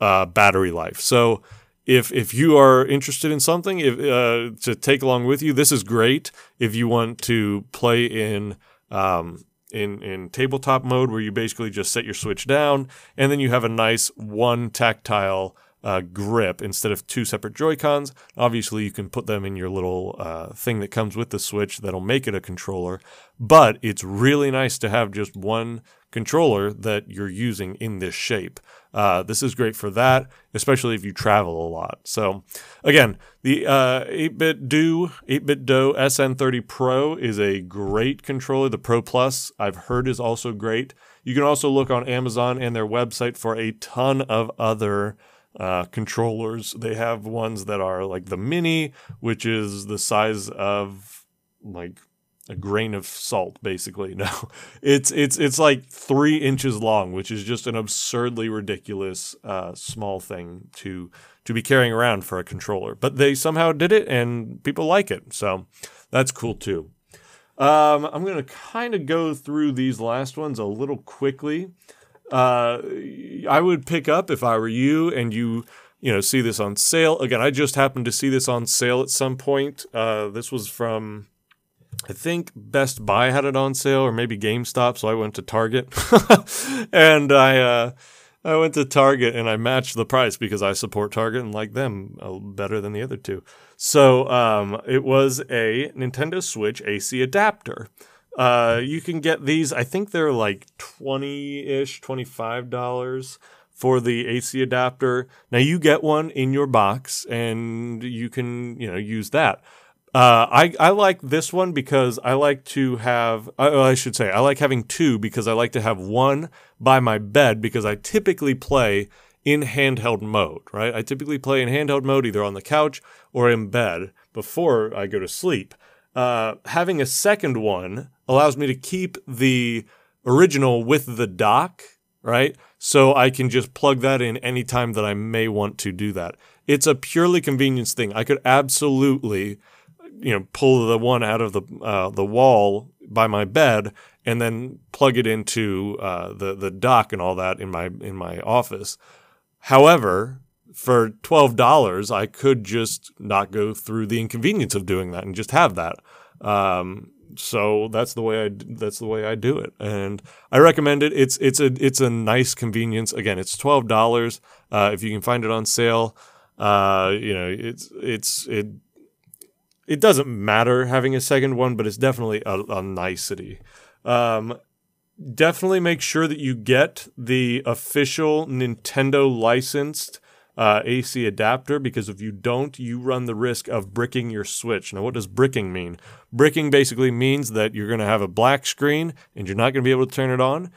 uh, battery life. So, if if you are interested in something if, uh, to take along with you, this is great. If you want to play in um, in in tabletop mode where you basically just set your switch down and then you have a nice one tactile uh, grip instead of two separate Joy Cons. Obviously, you can put them in your little uh, thing that comes with the Switch that'll make it a controller. But it's really nice to have just one controller that you're using in this shape. Uh, this is great for that, especially if you travel a lot. So, again, the 8BitDo 8-bit Do SN30 Pro is a great controller. The Pro Plus, I've heard, is also great. You can also look on Amazon and their website for a ton of other uh, controllers. They have ones that are like the Mini, which is the size of like a grain of salt basically. [laughs] No it's it's it's like three inches long which is just an absurdly ridiculous uh, small thing to to be carrying around for a controller. But they somehow did it and people like it. So that's cool too. Um, i'm to kind of go through these last ones a little quickly uh, i would pick up if i were you and you you know see this on sale again i just happened to see this on sale at some point uh, this was from I think Best Buy had it on sale, or maybe GameStop. So I went to Target, [laughs] and I uh, I went to Target and I matched the price because I support Target and like them uh, better than the other two. So um, it was a Nintendo Switch AC adapter. Uh, you can get these. I think they're like twenty ish, twenty five dollars for the AC adapter. Now you get one in your box, and you can you know use that. Uh, I I like this one because I like to have. Uh, I should say I like having two because I like to have one by my bed because I typically play in handheld mode. Right, I typically play in handheld mode either on the couch or in bed before I go to sleep. Uh, having a second one allows me to keep the original with the dock, right? So I can just plug that in anytime that I may want to do that. It's a purely convenience thing. I could absolutely you know pull the one out of the uh, the wall by my bed and then plug it into uh, the the dock and all that in my in my office. However, for twelve dollars, I could just not go through the inconvenience of doing that and just have that. Um, so that's the way I that's the way I do it, and I recommend it. It's it's a it's a nice convenience. Again, it's twelve dollars uh, if you can find it on sale. Uh, you know, it's it's it it doesn't matter having a second one, but it's definitely a, a nicety. Um, definitely make sure that you get the official Nintendo licensed uh, AC adapter because if you don't, you run the risk of bricking your Switch. Now, what does bricking mean? Bricking basically means that you're going to have a black screen and you're not going to be able to turn it on,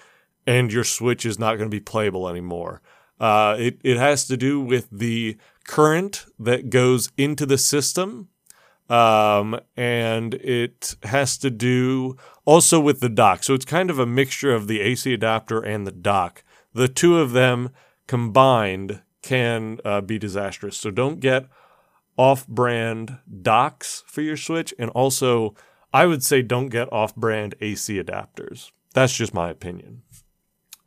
and your Switch is not going to be playable anymore. Uh, it, it has to do with the current that goes into the system um, and it has to do also with the dock. So it's kind of a mixture of the AC adapter and the dock. The two of them combined can uh, be disastrous. So don't get off brand docks for your Switch. And also, I would say don't get off brand AC adapters. That's just my opinion.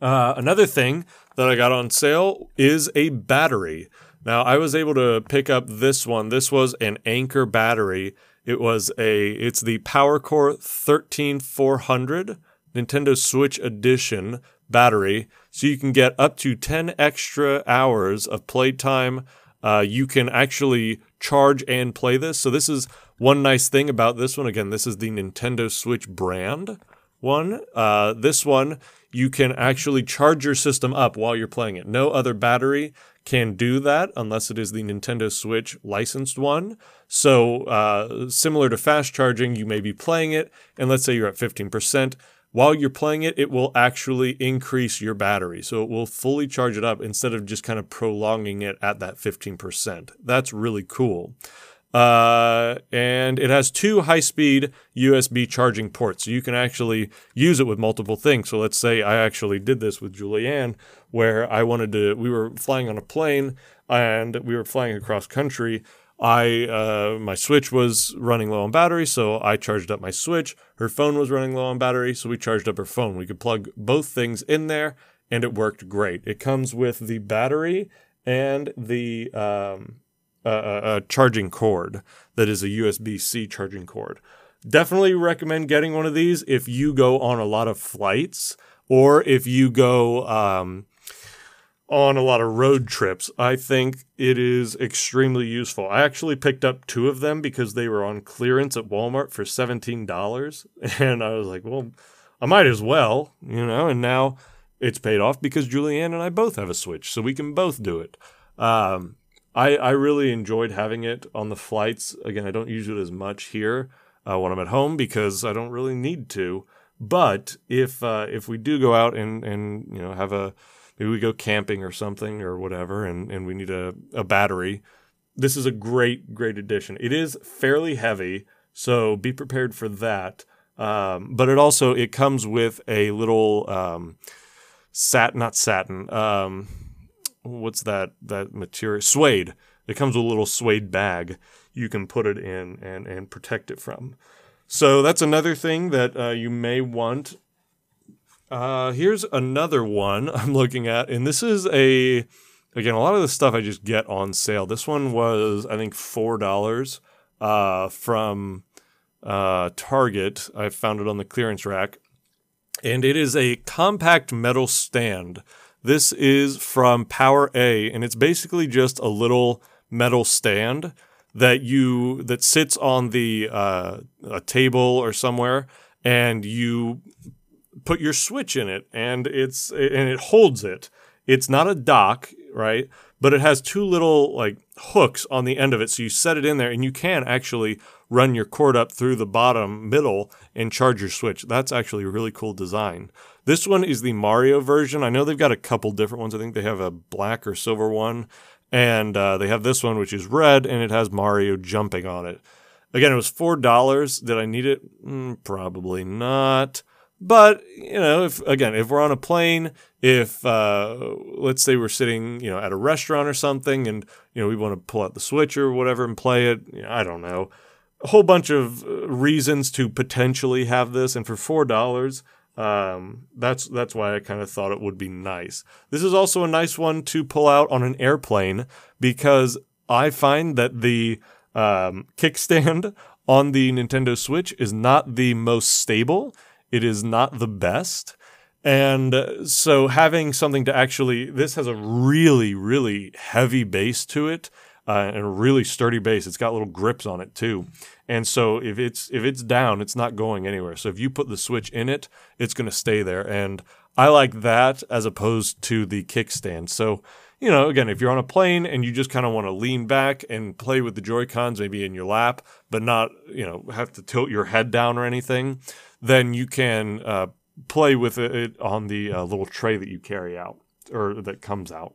Uh, another thing that I got on sale is a battery. Now I was able to pick up this one. This was an Anker battery. It was a it's the PowerCore 13400 Nintendo Switch Edition battery. So you can get up to 10 extra hours of playtime. Uh, you can actually charge and play this. So this is one nice thing about this one. Again, this is the Nintendo Switch brand one. Uh, this one, you can actually charge your system up while you're playing it. No other battery can do that unless it is the Nintendo Switch licensed one. So, uh, similar to fast charging, you may be playing it, and let's say you're at 15%. While you're playing it, it will actually increase your battery. So it will fully charge it up instead of just kind of prolonging it at that 15%. That's really cool. Uh, and it has two high speed USB charging ports. So you can actually use it with multiple things. So let's say I actually did this with Julianne, where I wanted to, we were flying on a plane and we were flying across country. I uh, my Switch was running low on battery, so I charged up my Switch. Her phone was running low on battery, so we charged up her phone. We could plug both things in there, and it worked great. It comes with the battery and the um, a, a charging cord that is a USB C charging cord. Definitely recommend getting one of these if you go on a lot of flights or if you go um, on a lot of road trips. I think it is extremely useful. I actually picked up two of them because they were on clearance at Walmart for $17. [laughs] And I was like, well, I might as well, you know, and now it's paid off because Julianne and I both have a Switch, so we can both do it. Um, I, I really enjoyed having it on the flights. Again, I don't use it as much here uh, when I'm at home because I don't really need to. But if uh, if we do go out and, and you know have a maybe we go camping or something or whatever and, and we need a, a battery, this is a great great addition. It is fairly heavy, so be prepared for that. Um, but it also it comes with a little um, sat not satin. Um, what's that that material suede it comes with a little suede bag you can put it in and and protect it from so that's another thing that uh, you may want uh, here's another one [laughs] i'm looking at and this is a again a lot of the stuff i just get on sale. This one was i think four dollars uh, from uh, target. I found it on the clearance rack. And it is a compact metal stand. This is from PowerA, and it's basically just a little metal stand that you that sits on the uh, a table or somewhere, and you put your Switch in it, and it's and it holds it. It's not a dock, right? But it has two little like hooks on the end of it, so you set it in there, and you can actually run your cord up through the bottom middle and charge your Switch. That's actually a really cool design. This one is the Mario version. I know they've got a couple different ones. I think they have a black or silver one, and uh, they have this one which is red, and it has Mario jumping on it. Again, it was four dollars. Did I need it? Mm, probably not. But you know, if again, if we're on a plane, if uh, let's say we're sitting, you know, at a restaurant or something, and you know we want to pull out the Switch or whatever and play it, you know, I don't know, a whole bunch of uh, reasons to potentially have this, and for four dollars, um, that's that's why I kind of thought it would be nice. This is also a nice one to pull out on an airplane because I find that the um, kickstand on the Nintendo Switch is not the most stable. It is not the best. And uh, so having something to actually, this has a really, really heavy base to it uh, and a really sturdy base. It's got little grips on it too. And so if it's if it's down, it's not going anywhere. So if you put the switch in it, it's going to stay there. And I like that as opposed to the kickstand. So you know, again, if you're on a plane and you just kind of want to lean back and play with the Joy Cons, maybe in your lap, but not you know have to tilt your head down or anything, then you can uh, play with it on the uh, little tray that you carry out or that comes out.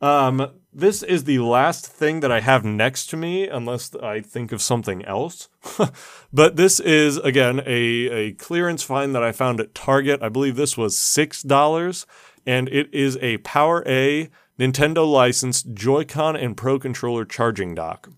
Um, this is the last thing that I have next to me, unless I think of something else. [laughs] but this is, again, a, a clearance find that I found at Target. I believe this was $6, and it is a PowerA Nintendo licensed Joy-Con and Pro Controller charging dock.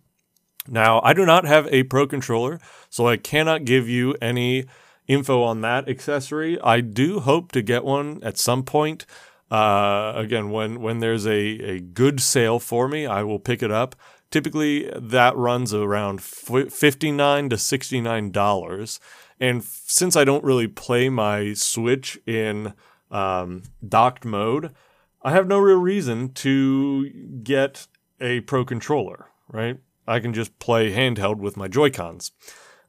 Now, I do not have a Pro Controller, so I cannot give you any info on that accessory. I do hope to get one at some point. Uh, again, when when there's a, a good sale for me, I will pick it up. Typically, that runs around fifty nine to sixty nine dollars. And since I don't really play my Switch in um, docked mode, I have no real reason to get a Pro controller. Right? I can just play handheld with my Joy Cons.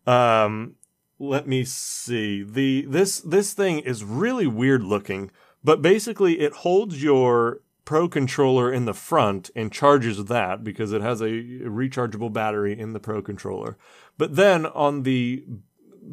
Um, let me see. The this this thing is really weird looking but basically, it holds your Pro controller in the front and charges that because it has a rechargeable battery in the Pro controller. But then on the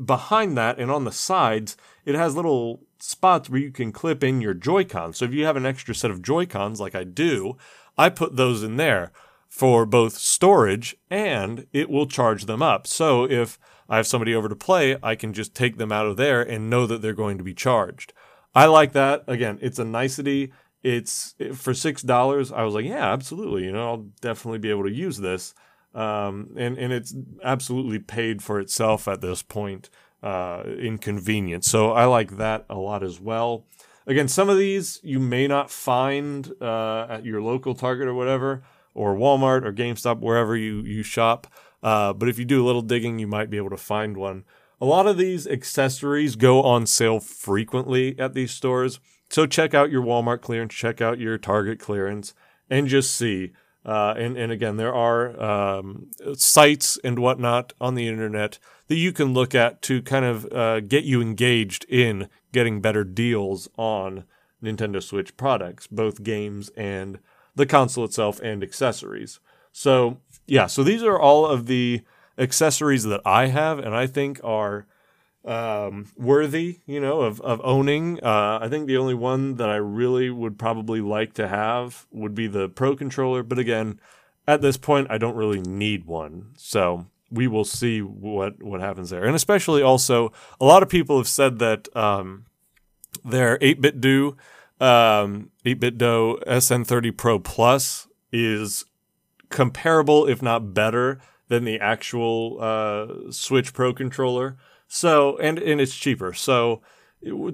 behind that and on the sides, it has little spots where you can clip in your Joy-Con. So if you have an extra set of Joy-Cons like I do, I put those in there for both storage and it will charge them up. So if I have somebody over to play, I can just take them out of there and know that they're going to be charged. I like that. Again, it's a nicety. It's for six dollars. I was like, yeah, absolutely. You know, I'll definitely be able to use this. Um, and and it's absolutely paid for itself at this point uh, in convenience. So I like that a lot as well. Again, some of these you may not find uh, at your local Target or whatever, or Walmart or GameStop, wherever you you shop. Uh, but if you do a little digging, you might be able to find one. A lot of these accessories go on sale frequently at these stores. So check out your Walmart clearance, check out your Target clearance, and just see. Uh, and, and again, there are um, sites and whatnot on the internet that you can look at to kind of uh, get you engaged in getting better deals on Nintendo Switch products, both games and the console itself and accessories. So, yeah, so these are all of the accessories that I have and I think are um, worthy, you know, of, of owning. Uh, I think the only one that I really would probably like to have would be the Pro controller. But again, at this point, I don't really need one. So we will see what, what happens there. And especially also, a lot of people have said that um, their 8BitDo, um, 8BitDo SN30 Pro Plus is comparable, if not better, than the actual uh, Switch Pro controller. So and and it's cheaper. So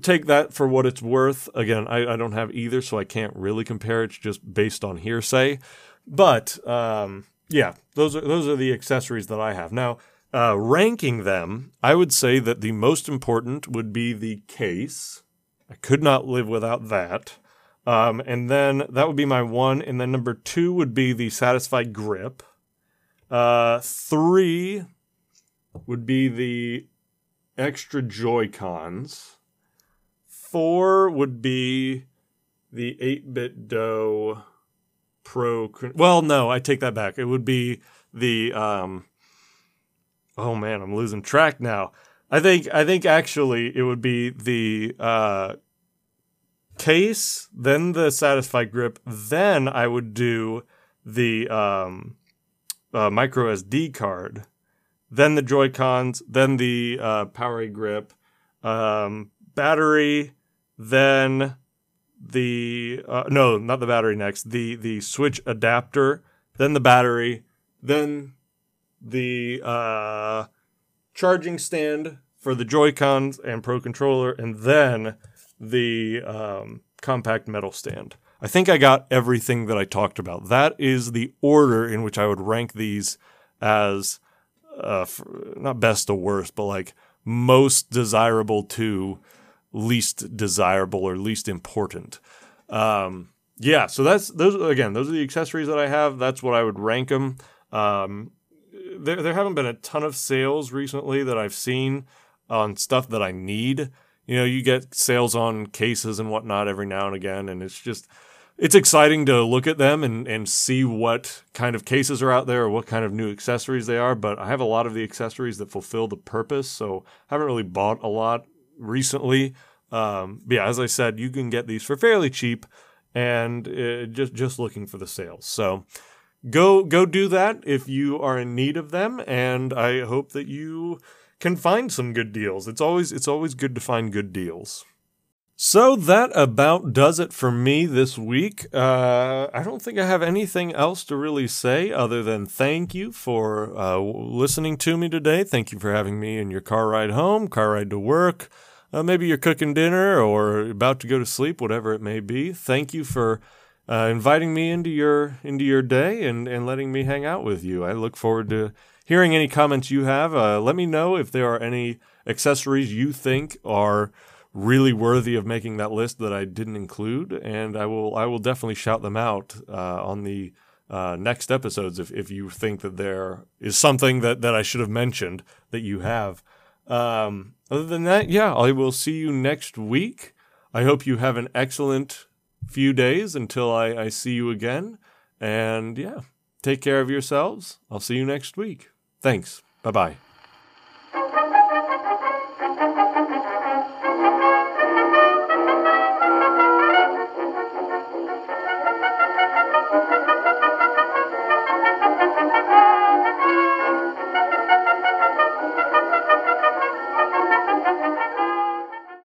take that for what it's worth. Again, I, I don't have either, so I can't really compare. It's just based on hearsay. But um, yeah, those are those are the accessories that I have now. Uh, ranking them, I would say that the most important would be the case. I could not live without that. Um, and then that would be my one. And then number two would be the Satisfye grip. Uh, three would be the extra Joy Cons. Four would be the 8BitDo Pro. Well, no, I take that back. It would be the. Um, oh man, I'm losing track now. I think I think actually it would be the uh, case, then the Satisfye grip, then I would do the um, uh, micro SD card, then the Joy Cons, then the uh, Power grip, um, battery, then the uh, no, not the battery next, the the switch adapter, then the battery, then the uh, charging stand for the Joy Cons and Pro Controller, and then the um, compact metal stand. I think I got everything that I talked about. That is the order in which I would rank these as uh, not best to worst, but like most desirable to least desirable or least important. Um, yeah, so that's those again. Those are the accessories that I have. That's what I would rank them. Um, there, there haven't been a ton of sales recently that I've seen on stuff that I need. You know, you get sales on cases and whatnot every now and again, and it's just it's exciting to look at them and, and see what kind of cases are out there or what kind of new accessories they are. But I have a lot of the accessories that fulfill the purpose, so I haven't really bought a lot recently. Um, but yeah, as I said, you can get these for fairly cheap, and uh, just just looking for the sales. So go go do that if you are in need of them, and I hope that you can find some good deals. It's always it's always good to find good deals. So that about does it for me this week. Uh, I don't think I have anything else to really say other than thank you for uh, listening to me today. Thank you for having me in your car ride home, car ride to work. Uh, maybe you're cooking dinner or about to go to sleep, whatever it may be. Thank you for uh, inviting me into your into your day and, and letting me hang out with you. I look forward to hearing any comments you have. Uh, let me know if there are any accessories you think are really worthy of making that list that I didn't include, and I will I will definitely shout them out uh, on the uh, next episodes if, if you think that there is something that, that I should have mentioned that you have. Um, other than that, yeah, I will see you next week. I hope you have an excellent few days until I, I see you again. And yeah, take care of yourselves. I'll see you next week. Thanks. Bye bye.